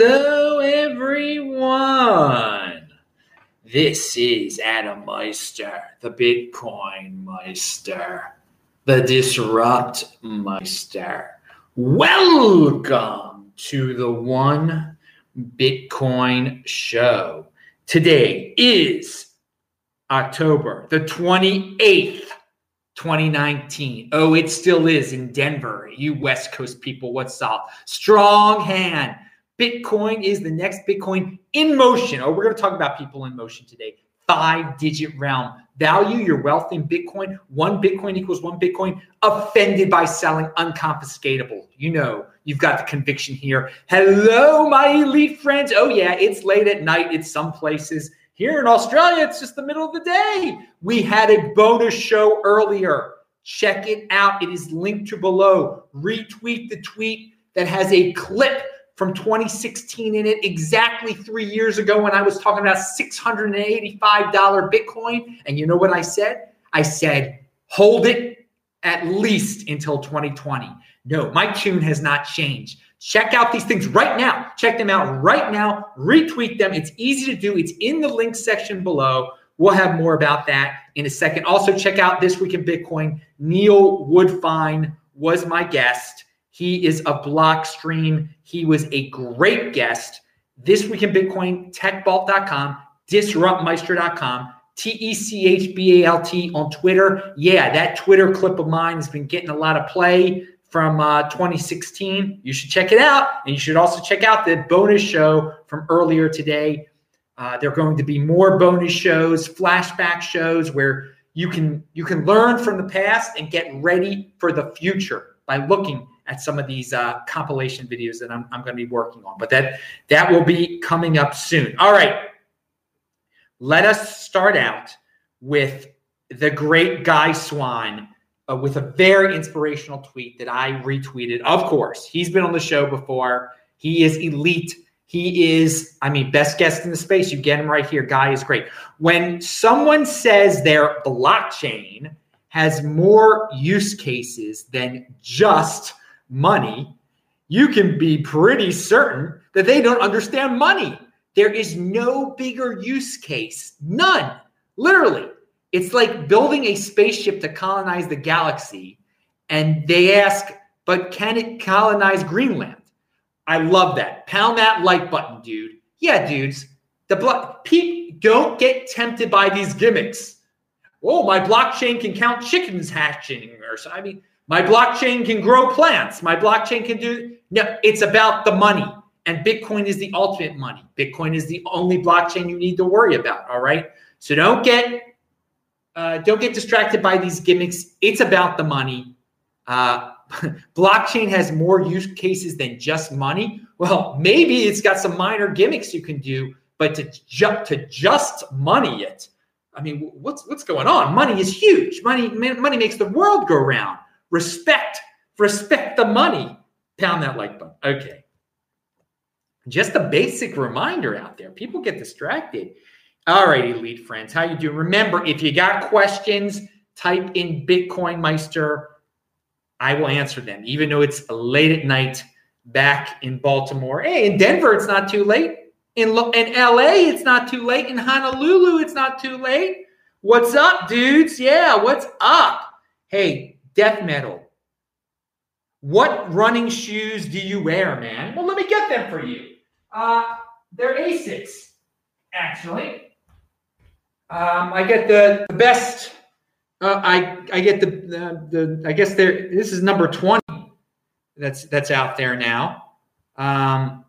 Hello, everyone. This is Adam Meister, the Bitcoin Meister, the Disrupt Meister. Welcome to the One Bitcoin Show. Today is October the 28th, 2019. Oh, it still is in Denver. You West Coast people, what's up? Strong hand. Bitcoin is the next Bitcoin in motion. Oh, we're going to talk about people in motion today. Five digit realm. Value your wealth in Bitcoin. One Bitcoin equals one Bitcoin. Offended by selling unconfiscatable. You know, you've got the conviction here. Hello, my elite friends. Oh, yeah, it's late at night in some places. Here in Australia, it's just the middle of the day. We had a bonus show earlier. Check it out. It is linked to below. Retweet the tweet that has a clip from 2016 in it, exactly three years ago when I was talking about $685 Bitcoin. And you know what I said? I said, hold it at least until 2020. No, my tune has not changed. Check out these things right now. Check them out right now. Retweet them. It's easy to do. It's in the link section below. We'll have more about that in a second. Also, check out This Week in Bitcoin. Neil Woodfine was my guest. He is a Blockstream. He was a great guest. This Week in Bitcoin, techbalt.com, disruptmeister.com, T E C H B A L T on Twitter. Yeah, that Twitter clip of mine has been getting a lot of play from uh, 2016. You should check it out. And you should also check out the bonus show from earlier today. Uh, there are going to be more bonus shows, flashback shows where you can you can learn from the past and get ready for the future by looking at some of these uh, compilation videos that I'm, I'm going to be working on. But that that will be coming up soon. All right, let us start out with the great Guy Swan uh, with a very inspirational tweet that I retweeted. Of course, he's been on the show before. He is elite. He is, I mean, best guest in the space. You get him right here. Guy is great. When someone says their blockchain has more use cases than just money, you can be pretty certain that they don't understand money. There is no bigger use case, none, literally, it's like building a spaceship to colonize the galaxy, and they ask, but can it colonize Greenland? I love that. Pound that like button, dude. Yeah, dudes. The block Pete, don't get tempted by these gimmicks. Oh, my blockchain can count chickens hatching, or so. I mean, my blockchain can grow plants. My blockchain can do no. It's about the money, and Bitcoin is the ultimate money. Bitcoin is the only blockchain you need to worry about. All right. So don't get uh, don't get distracted by these gimmicks. It's about the money. Uh, blockchain has more use cases than just money. Well, maybe it's got some minor gimmicks you can do, but to jump to just money it. I mean, what's what's going on? Money is huge. Money money makes the world go round. Respect, respect the money. Pound that like button. Okay. Just a basic reminder out there. People get distracted. All right, elite friends, how you doing? Remember, if you got questions, type in Bitcoin Meister. I will answer them, even though it's late at night back in Baltimore. Hey, in Denver, it's not too late. In, in LA, it's not too late. In Honolulu, it's not too late. What's up, dudes? Yeah, what's up? Hey, death metal. What running shoes do you wear, man? Well, let me get them for you. Uh, they're Asics, actually. Um, I get the, the best. Uh, I I get the, the the I guess there. This is number twenty. That's that's out there now. Um,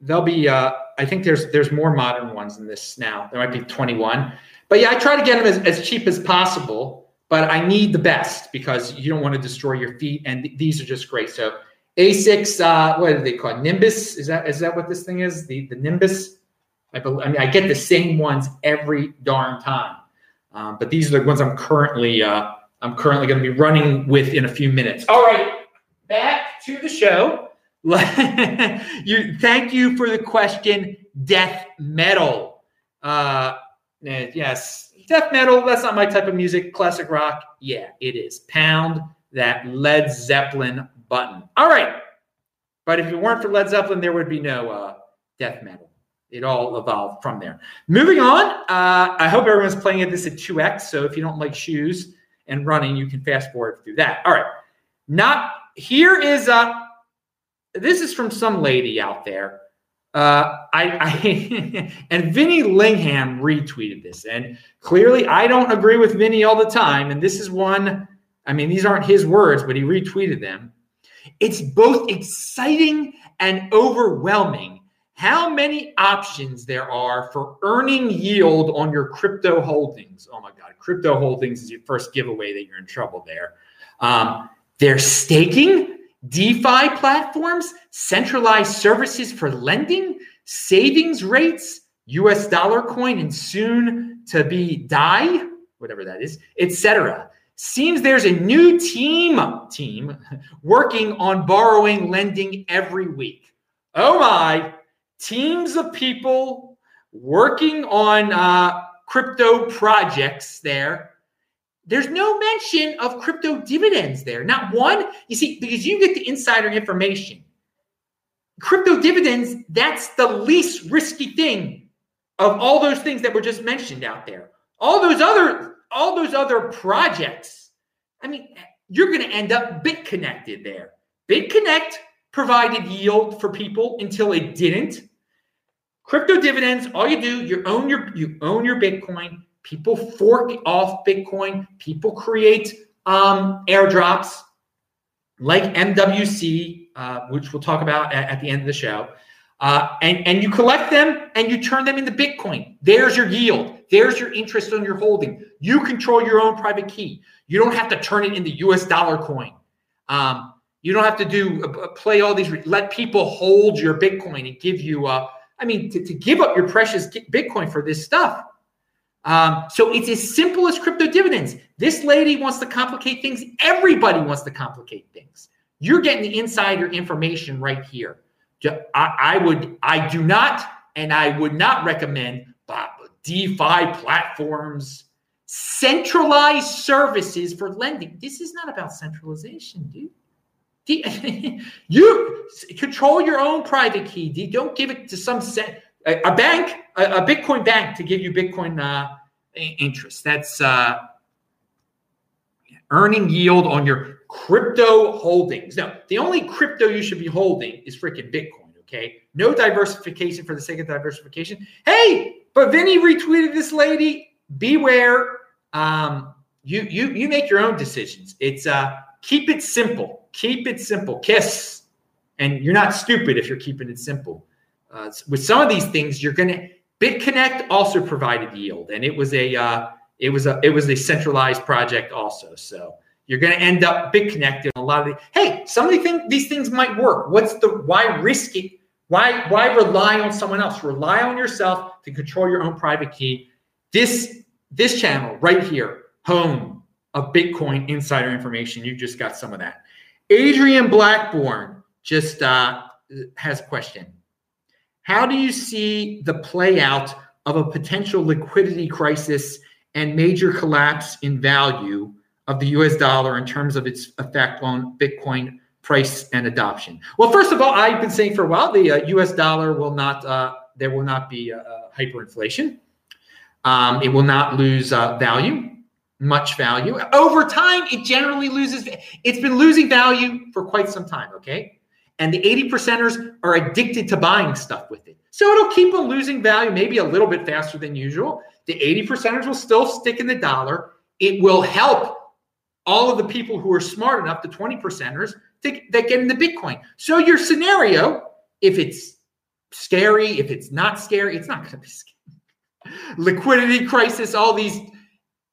there'll be. Uh, I think there's there's more modern ones than this now. There might be twenty one. But yeah, I try to get them as, as cheap as possible. But I need the best because you don't want to destroy your feet, and th- these are just great. So Asics, uh, what are they called? Nimbus? Is that is that what this thing is? The the Nimbus. I, I mean, I get the same ones every darn time. Um, but these are the ones I'm currently uh, I'm currently going to be running with in a few minutes. All right, back to the show. you thank you for the question. Death metal. Uh, yes, death metal. That's not my type of music. Classic rock. Yeah, it is. Pound that Led Zeppelin button. All right. But if it weren't for Led Zeppelin, there would be no uh, death metal. It all evolved from there. Moving on, uh, I hope everyone's playing at this at 2x. So if you don't like shoes and running, you can fast forward through that. All right. Not here is uh this is from some lady out there. Uh, I, I and Vinny Lingham retweeted this, and clearly I don't agree with Vinny all the time. And this is one. I mean, these aren't his words, but he retweeted them. It's both exciting and overwhelming how many options there are for earning yield on your crypto holdings. Oh my God, crypto holdings is your first giveaway that you're in trouble there. Um, they're staking, DeFi platforms, centralized services for lending, savings rates, US dollar coin, and soon to be DAI, whatever that is, etc. Seems there's a new team team working on borrowing lending every week. Oh my, teams of people working on uh, crypto projects there. There's no mention of crypto dividends there. Not one. You see, because you get the insider information. Crypto dividends, that's the least risky thing of all those things that were just mentioned out there. All those other, all those other projects. I mean, you're going to end up bit connected there. BitConnect provided yield for people until it didn't. Crypto dividends, all you do, you own your you own your Bitcoin. People fork off Bitcoin. People create um, airdrops like MWC, uh, which we'll talk about at, at, the end of the show. Uh, and, and you collect them and you turn them into Bitcoin. There's your yield. There's your interest on your holding. You control your own private key. You don't have to turn it into US dollar coin. Um, you don't have to do uh, play all these. Let people hold your Bitcoin and give you uh, I mean, to, to give up your precious Bitcoin for this stuff. Um, so it's as simple as crypto dividends. This lady wants to complicate things. Everybody wants to complicate things. You're getting the insider information right here. I, I would, I do not, and I would not recommend DeFi platforms, centralized services for lending. This is not about centralization, dude. you control your own private key. Don't give it to some set, a, bank, a, a, Bitcoin bank to give you Bitcoin uh, interest. That's uh, earning yield on your crypto holdings. Now, the only crypto you should be holding is freaking Bitcoin. Okay, no diversification for the sake of diversification. Hey, but Vinny retweeted this lady. Beware. Um, you you you make your own decisions. It's uh, keep it simple keep it simple. Kiss. And you're not stupid if you're keeping it simple. Uh, with some of these things, you're going to BitConnect also provided yield, and it was a uh, it was a it was a centralized project also. So you're going to end up BitConnect in a lot of the. Hey, some of the things these things might work. What's the why risk it? Why why rely on someone else? Rely on yourself to control your own private key. This this channel right here, home of Bitcoin insider information. You just got some of that. Adrian Blackburn just uh, has a question. How do you see the play out of a potential liquidity crisis and major collapse in value of the US dollar in terms of its effect on Bitcoin price and adoption? Well, first of all, I've been saying for a while the uh, US dollar will not, uh, there will not be uh, hyperinflation. Um, it will not lose uh, value much value. Over time, it generally loses. It's been losing value for quite some time, okay? And the 80 percenters are addicted to buying stuff with it. So it'll keep on losing value, maybe a little bit faster than usual. The 80 percenters will still stick in the dollar. It will help all of the people who are smart enough, the 20 percenters, to, that get into Bitcoin. So your scenario, if it's scary, if it's not scary, it's not going to be scary. Liquidity crisis, all these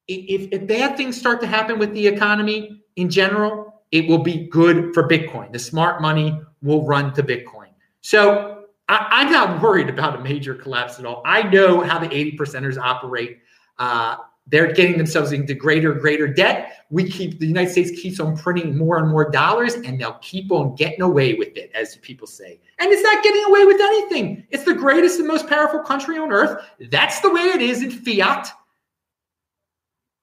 if, if bad things start to happen with the economy in general, it will be good for Bitcoin. The smart money will run to Bitcoin. So I, am not worried about a major collapse at all. I know how the 80 percenters operate. Uh, they're getting themselves into greater greater debt. We keep the United States keeps on printing more and more dollars, and they'll keep on getting away with it, as people say. And it's not getting away with anything. It's the greatest and most powerful country on earth. That's the way it is in fiat.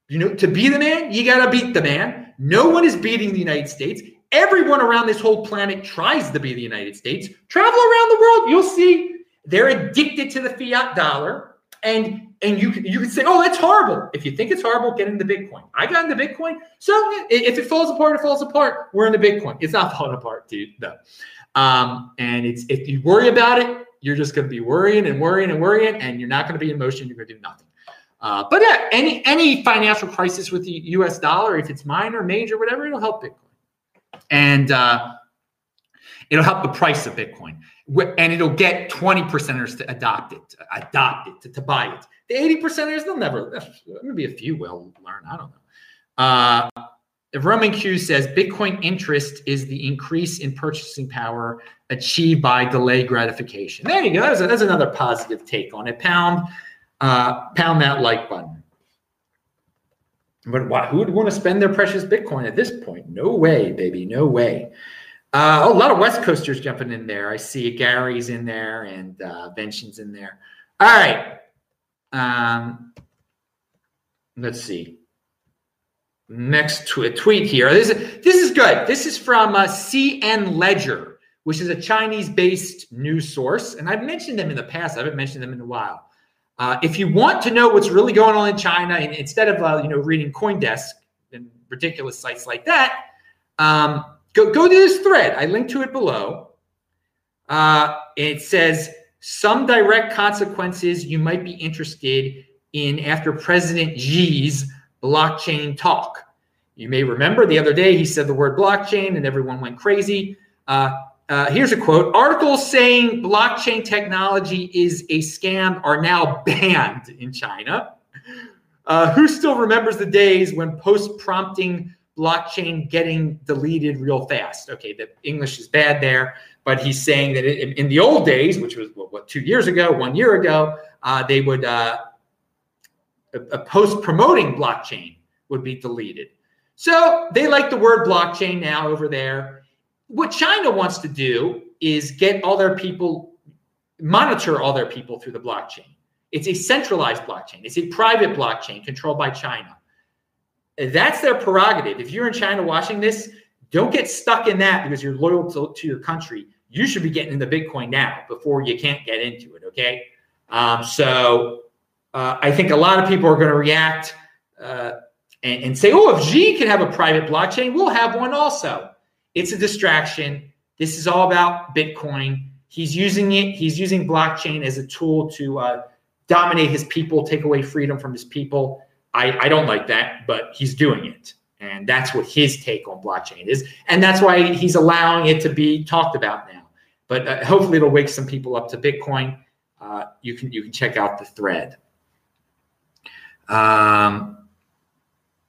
You know, to be the man, you got to beat the man. No one is beating the United States. Everyone around this whole planet tries to be the United States. Travel around the world, you'll see they're addicted to the fiat dollar. And and you you can say, oh, that's horrible. If you think it's horrible, get into Bitcoin. I got into Bitcoin. So if it falls apart, it falls apart. We're into Bitcoin. It's not falling apart, dude. No. Um, and it's if you worry about it, you're just going to be worrying and worrying and worrying, and you're not going to be in motion. You're going to do nothing. Uh, but yeah, any any financial crisis with the U.S. dollar, if it's minor, major, whatever, it'll help Bitcoin, and uh, it'll help the price of Bitcoin, and it'll get twenty percenters to adopt it, adopt it, to, to buy it. The eighty percenters, they'll never. Maybe a few will learn. I don't know. Uh, Roman Q says Bitcoin interest is the increase in purchasing power achieved by delayed gratification. There you go. That's, that's another positive take on it. Pound, uh, pound that like button. But why, who would want to spend their precious Bitcoin at this point? No way, baby. No way. Uh, oh, a lot of West Coasters jumping in there. I see Gary's in there and uh, Vention's in there. All right. Um, let's see. Next tw- tweet here. This is, this is good. This is from uh, CN Ledger, which is a Chinese based news source. And I've mentioned them in the past. I haven't mentioned them in a while. Uh, if you want to know what's really going on in China, and instead of uh, you know reading CoinDesk and ridiculous sites like that, um, go go to this thread. I linked to it below. Uh, it says some direct consequences you might be interested in after President Xi's blockchain talk. You may remember the other day he said the word blockchain and everyone went crazy. Uh, uh, here's a quote articles saying blockchain technology is a scam are now banned in China. Uh, who still remembers the days when post prompting blockchain getting deleted real fast? Okay, the English is bad there, but he's saying that in, in the old days, which was what, what, two years ago, one year ago, uh, they would uh, a, post promoting blockchain would be deleted. So they like the word blockchain now over there. What China wants to do is get all their people, monitor all their people through the blockchain. It's a centralized blockchain, it's a private blockchain controlled by China. That's their prerogative. If you're in China watching this, don't get stuck in that because you're loyal to, to your country. You should be getting into Bitcoin now before you can't get into it. Okay. Um, so uh, I think a lot of people are going to react uh, and, and, say, oh, if Xi can have a private blockchain, we'll have one also. It's a distraction. This is all about Bitcoin. He's using it, he's using blockchain as a tool to uh, dominate his people, take away freedom from his people. I, I don't like that, but he's doing it. And that's what his take on blockchain is. And that's why he's allowing it to be talked about now. But uh, hopefully it'll wake some people up to Bitcoin. Uh, you can you can check out the thread. Um,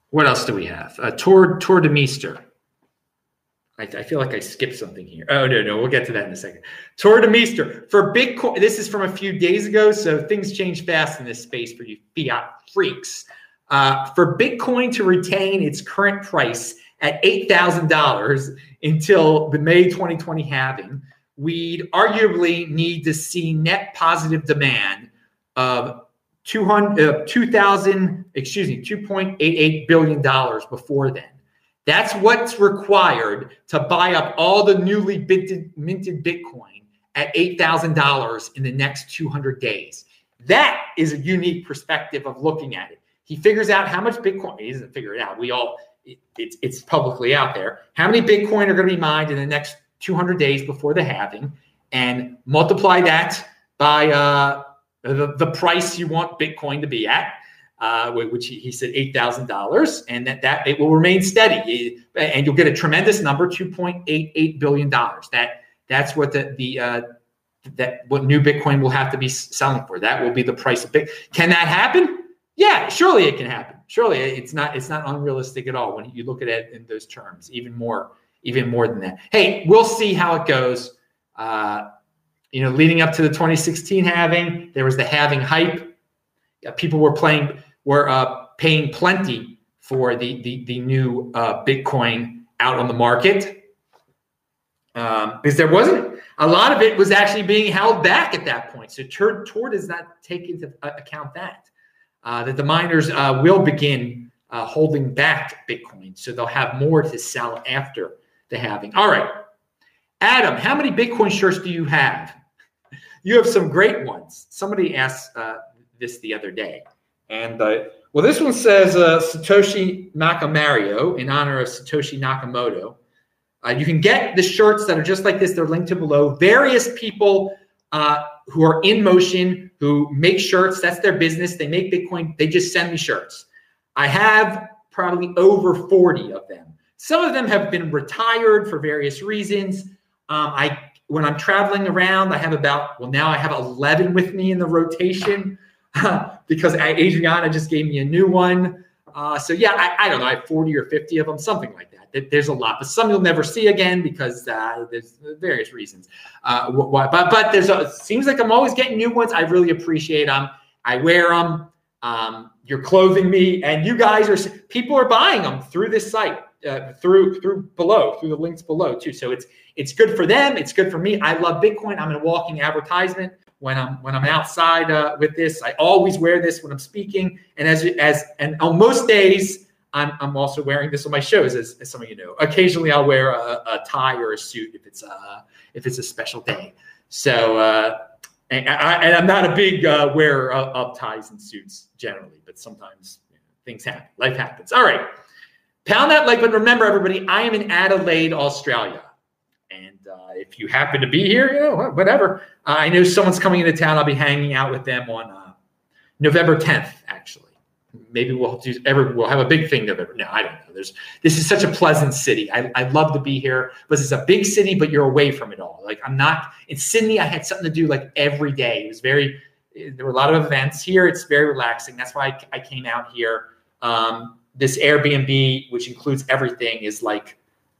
what else do we have? Uh, Tuur Tour de Meester. I, I, feel like I skipped something here. Oh no, no, we'll get to that in a second. Tuur Demeester for Bitcoin. This is from a few days ago, so things change fast in this space for you fiat freaks. Uh, for Bitcoin to retain its current price at eight thousand dollars until the May 2020 halving, we'd arguably need to see net positive demand of 200, uh, 2000, excuse me, 2.88 billion dollars before then. That's what's required to buy up all the newly minted, minted Bitcoin at $8,000 in the next 200 days. That is a unique perspective of looking at it. He figures out how much Bitcoin, he doesn't figure it out. We all, it, it's, it's publicly out there. How many Bitcoin are going to be mined in the next 200 days before the halving and multiply that by uh, the, the price you want Bitcoin to be at, uh, which he, said eight thousand dollars, and that that it will remain steady, and you'll get a tremendous number, two point eight eight billion dollars. That that's what the the uh, that what new Bitcoin will have to be selling for. That will be the price of Bitcoin. Can that happen? Yeah, surely it can happen. Surely it's not it's not unrealistic at all when you look at it in those terms. Even more even more than that. Hey, we'll see how it goes. Uh, you know, leading up to the 2016 halving, there was the halving hype. People were playing, were uh, paying plenty for the the, the new uh, Bitcoin out on the market um, because there wasn't a lot of it was actually being held back at that point. So Tuur, Tuur does not take into account that uh, that the miners uh, will begin uh, holding back Bitcoin, so they'll have more to sell after the halving. All right. Adam, how many Bitcoin shirts do you have? You have some great ones. Somebody asked uh, this the other day. And uh, well, this one says uh, Satoshi Nakamario in honor of Satoshi Nakamoto. Uh, you can get the shirts that are just like this. They're linked to below. Various people uh, who are in motion who make shirts. That's their business. They make Bitcoin. They just send me shirts. I have probably over 40 of them. Some of them have been retired for various reasons. Um, I when I'm traveling around, I have about well now I have 11 with me in the rotation because Adriana just gave me a new one. Uh, so yeah, I, I, don't know. I have 40 or 50 of them, something like that. There's a lot, but some you'll never see again because uh, there's various reasons. Uh, why, but but there's a, seems like I'm always getting new ones. I really appreciate them. I wear them. Um, you're clothing me, and you guys are people are buying them through this site, uh, through through below, through the links below too. So it's it's good for them. It's good for me. I love Bitcoin. I'm a walking advertisement when I'm when I'm outside uh, with this. I always wear this when I'm speaking, and as as and on most days, I'm I'm also wearing this on my shows, as, as some of you know. Occasionally, I'll wear a, a tie or a suit if it's a if it's a special day. So. Uh, and, I, am not a big uh, wearer of, of, ties and suits generally, but sometimes you know, things happen. Life happens. All right. Pound that like, button. remember, everybody, I am in Adelaide, Australia. If you happen to be here, you know, whatever. Uh, I know someone's coming into town. I'll be hanging out with them on uh, November 10th, actually. Maybe we'll do ever we'll have a big thing November. No, I don't know. There's this is such a pleasant city. I, I love to be here, but it's a big city, but you're away from it all. Like I'm not in Sydney. I had something to do like every day. It was very there were a lot of events here. It's very relaxing. That's why I, I came out here. Um, this Airbnb, which includes everything, is like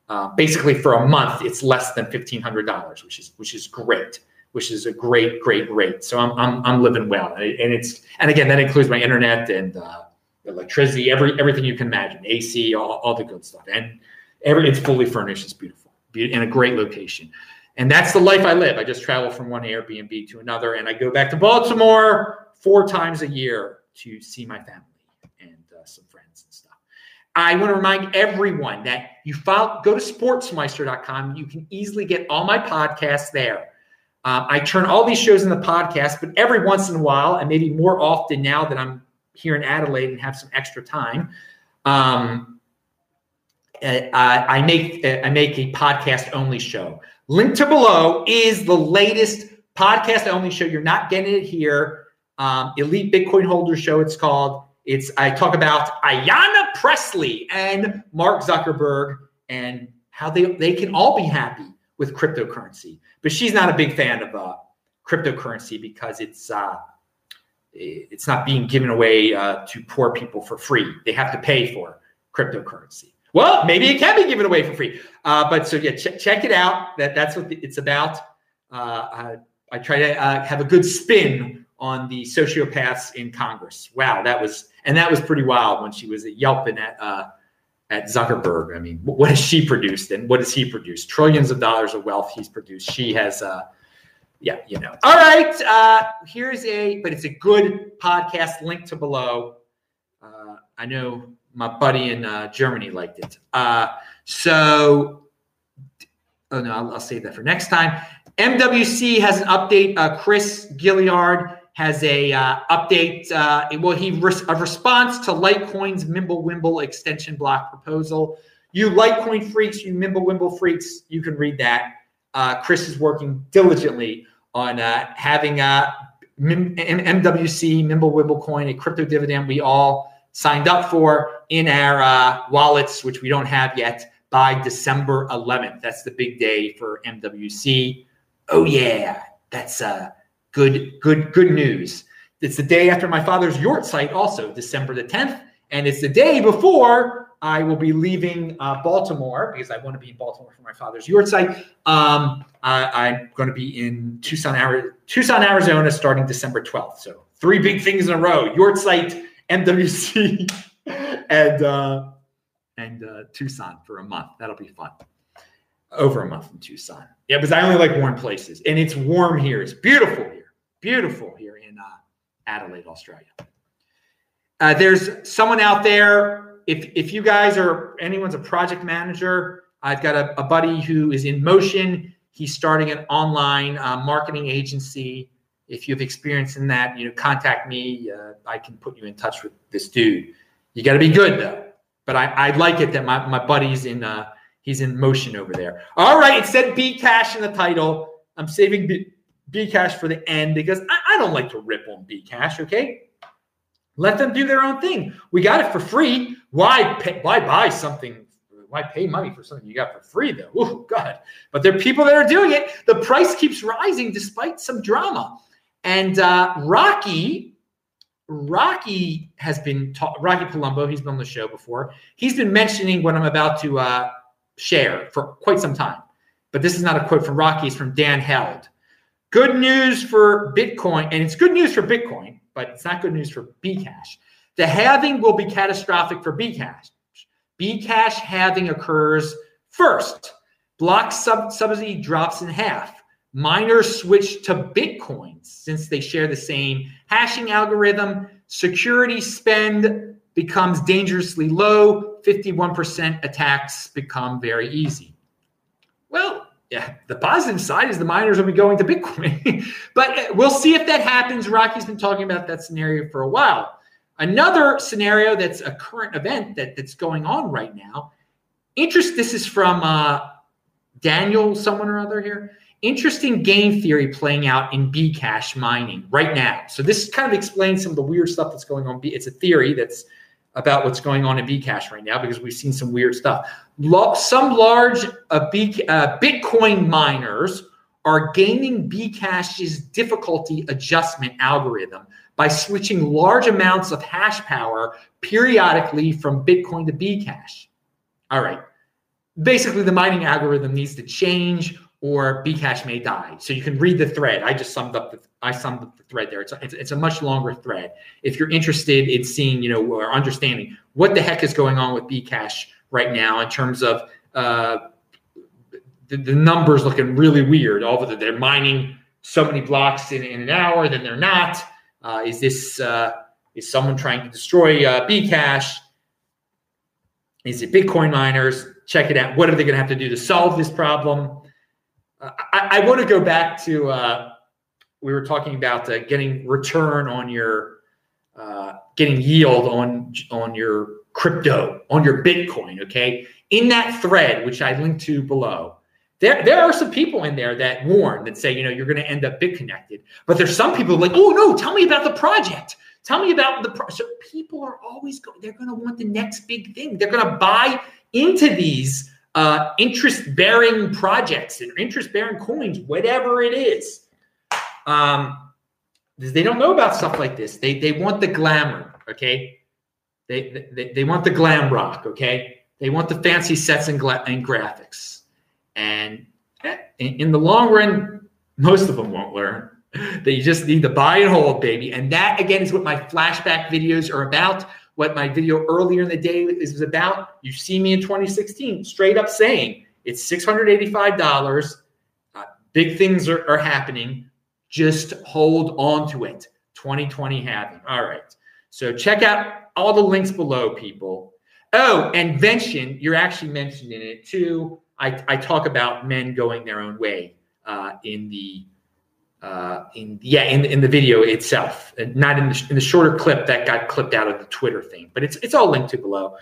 uh, basically for a month, it's less than fifteen hundred dollars, which is which is great, which is a great great rate. So I'm I'm, I'm living well, and it's and again that includes my internet and uh, electricity, every everything you can imagine, AC, all, all the good stuff, and every it's fully furnished. It's beautiful, in a great location, and that's the life I live. I just travel from one Airbnb to another, and I go back to Baltimore four times a year to see my family and uh, some friends and stuff. I want to remind everyone that you follow, go to sportsmeister.com. You can easily get all my podcasts there. Uh, I turn all these shows in the podcast, but every once in a while, and maybe more often now that I'm here in Adelaide and have some extra time, um, I, I make I make a podcast only show. Link to below is the latest podcast only show. You're not getting it here. Um, Elite Bitcoin Holder Show. It's called. It's I talk about Ayanna Pressley and Mark Zuckerberg and how they, they can all be happy with cryptocurrency. But she's not a big fan of uh, cryptocurrency because it's uh, it's not being given away uh, to poor people for free. They have to pay for cryptocurrency. Well, maybe it can be given away for free. Uh, but so yeah, ch- check it out. That that's what it's about. Uh, I, I, try to uh, have a good spin on the sociopaths in Congress. Wow, that was and that was pretty wild when she was yelping at uh, at Zuckerberg. I mean, what has she produced and what has he produced? Trillions of dollars of wealth he's produced. She has, uh, yeah, you know. All right, uh, here's a, but it's a good podcast. Link to below. Uh, I know my buddy in uh, Germany liked it. Uh, so, oh no, I'll, I'll save that for next time. MWC has an update. Uh, Chris Gilliard has a uh, update. Uh, well, he res- a response to Litecoin's Mimblewimble extension block proposal. You Litecoin freaks, you Mimblewimble freaks, you can read that. Uh, Chris is working diligently on uh, having a M- MWC Mimblewimble coin, a crypto dividend we all signed up for in our uh, wallets, which we don't have yet, by December 11th. That's the big day for MWC. Oh yeah, that's uh good, good, good news. It's the day after my father's yahrzeit, also December the 10th, and it's the day before I will be leaving uh, Baltimore because I want to be in Baltimore for my father's yahrzeit. Um, I, am going to be in Tucson, Arizona, Tucson, Arizona, starting December 12th. So three big things in a row: yahrzeit, MWC, and uh, and uh, Tucson for a month. That'll be fun. Over a month in Tucson. Yeah, because I only like warm places, and it's warm here. It's beautiful here beautiful here in uh, Adelaide, Australia. Uh, there's someone out there. If if you guys are anyone's a project manager, I've got a, a buddy who is in motion. He's starting an online uh, marketing agency. If you have experience in that, you know, contact me. Uh, I can put you in touch with this dude. You got to be good though. But I, I like it that my, my buddy's in uh, he's in motion over there. All right, it said B Cash in the title. I'm saving B, B Cash for the end because I, I don't like to rip on B Cash. Okay, let them do their own thing. We got it for free. Why pay, why buy something? Why pay money for something you got for free though? Oh God! But there are people that are doing it. The price keeps rising despite some drama. And uh, Rocky Rocky has been ta- Rocky Palumbo. He's been on the show before. He's been mentioning what I'm about to uh, share for quite some time. But this is not a quote from Rocky. It's from Dan Held. Good news for Bitcoin, and it's good news for Bitcoin, but it's not good news for Bcash. The halving will be catastrophic for Bcash. Bcash halving occurs first. Block sub- subsidy drops in half miners switch to Bitcoins since they share the same hashing algorithm. Security spend becomes dangerously low. 51% attacks become very easy. Well, yeah, the positive side is the miners will be going to Bitcoin. but uh, we'll see if that happens. Rocky's been talking about that scenario for a while. Another scenario that's a current event that, that's going on right now. Interest, this is from uh, Daniel, someone or other here interesting game theory playing out in Bcash mining right now. So this kind of explains some of the weird stuff that's going on. It's a theory that's about what's going on in Bcash right now because we've seen some weird stuff. Some large uh, uh, Bitcoin miners are gaining Bcash's difficulty adjustment algorithm by switching large amounts of hash power periodically from Bitcoin to Bcash. All right. Basically, the mining algorithm needs to change or Bcash may die. So you can read the thread. I just summed up the I summed up the thread there. It's a, it's, it's a much longer thread. If you're interested in seeing, you know, or understanding what the heck is going on with Bcash right now in terms of uh, the, the, numbers looking really weird. All of the, they're mining so many blocks in, in an hour, then they're not. Uh, is this uh, is someone trying to destroy uh, Bcash? Is it Bitcoin miners? Check it out. What are they going to have to do to solve this problem? I, I want to go back to uh, we were talking about uh, getting return on your uh, getting yield on on your crypto on your Bitcoin. Okay, in that thread which I linked to below, there there are some people in there that warn that say you know you're going to end up bit connected, but there's some people like oh no, tell me about the project. Tell me about the pro-. so people are always going. They're going to want the next big thing. They're going to buy into these uh, interest bearing projects and interest bearing coins, whatever it is. Um, they don't know about stuff like this. They, they want the glamour, okay? They, they, they want the glam rock, okay? They want the fancy sets and, gla- and graphics. And eh, in, in the long run, most of them won't learn. They just need to buy and hold, baby. And that, again, is what my flashback videos are about what my video earlier in the day is about. You see me in 2016 straight up saying it's $685. Uh, big things are, are happening. Just hold on to it. 2020 halving. All right. So check out all the links below, people. Oh, and Vention, you're actually mentioned in it too. I, I talk about men going their own way uh, in the uh, in yeah in, in the video itself, not in the, in the shorter clip that got clipped out of the Twitter thing, but it's it's all linked to below.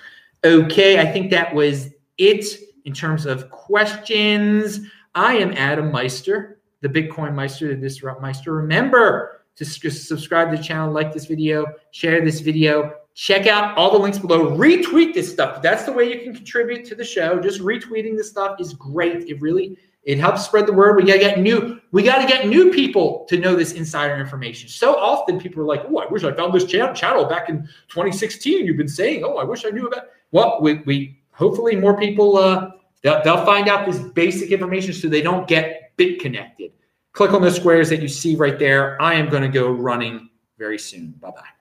Okay, I think that was it in terms of questions. I am Adam Meister, the Bitcoin Meister, the Disrupt Meister. Remember to subscribe to the channel, like this video, share this video. Check out all the links below. Retweet this stuff. That's the way you can contribute to the show. Just retweeting this stuff is great. It really it helps spread the word. We gotta get new. We gotta get new people to know this insider information. So often people are like, "Oh, I wish I found this channel back in 2016." You've been saying, "Oh, I wish I knew about." Well, we, we hopefully more people uh, they'll, they'll find out this basic information so they don't get bit connected. Click on the squares that you see right there. I am going to go running very soon. Bye bye.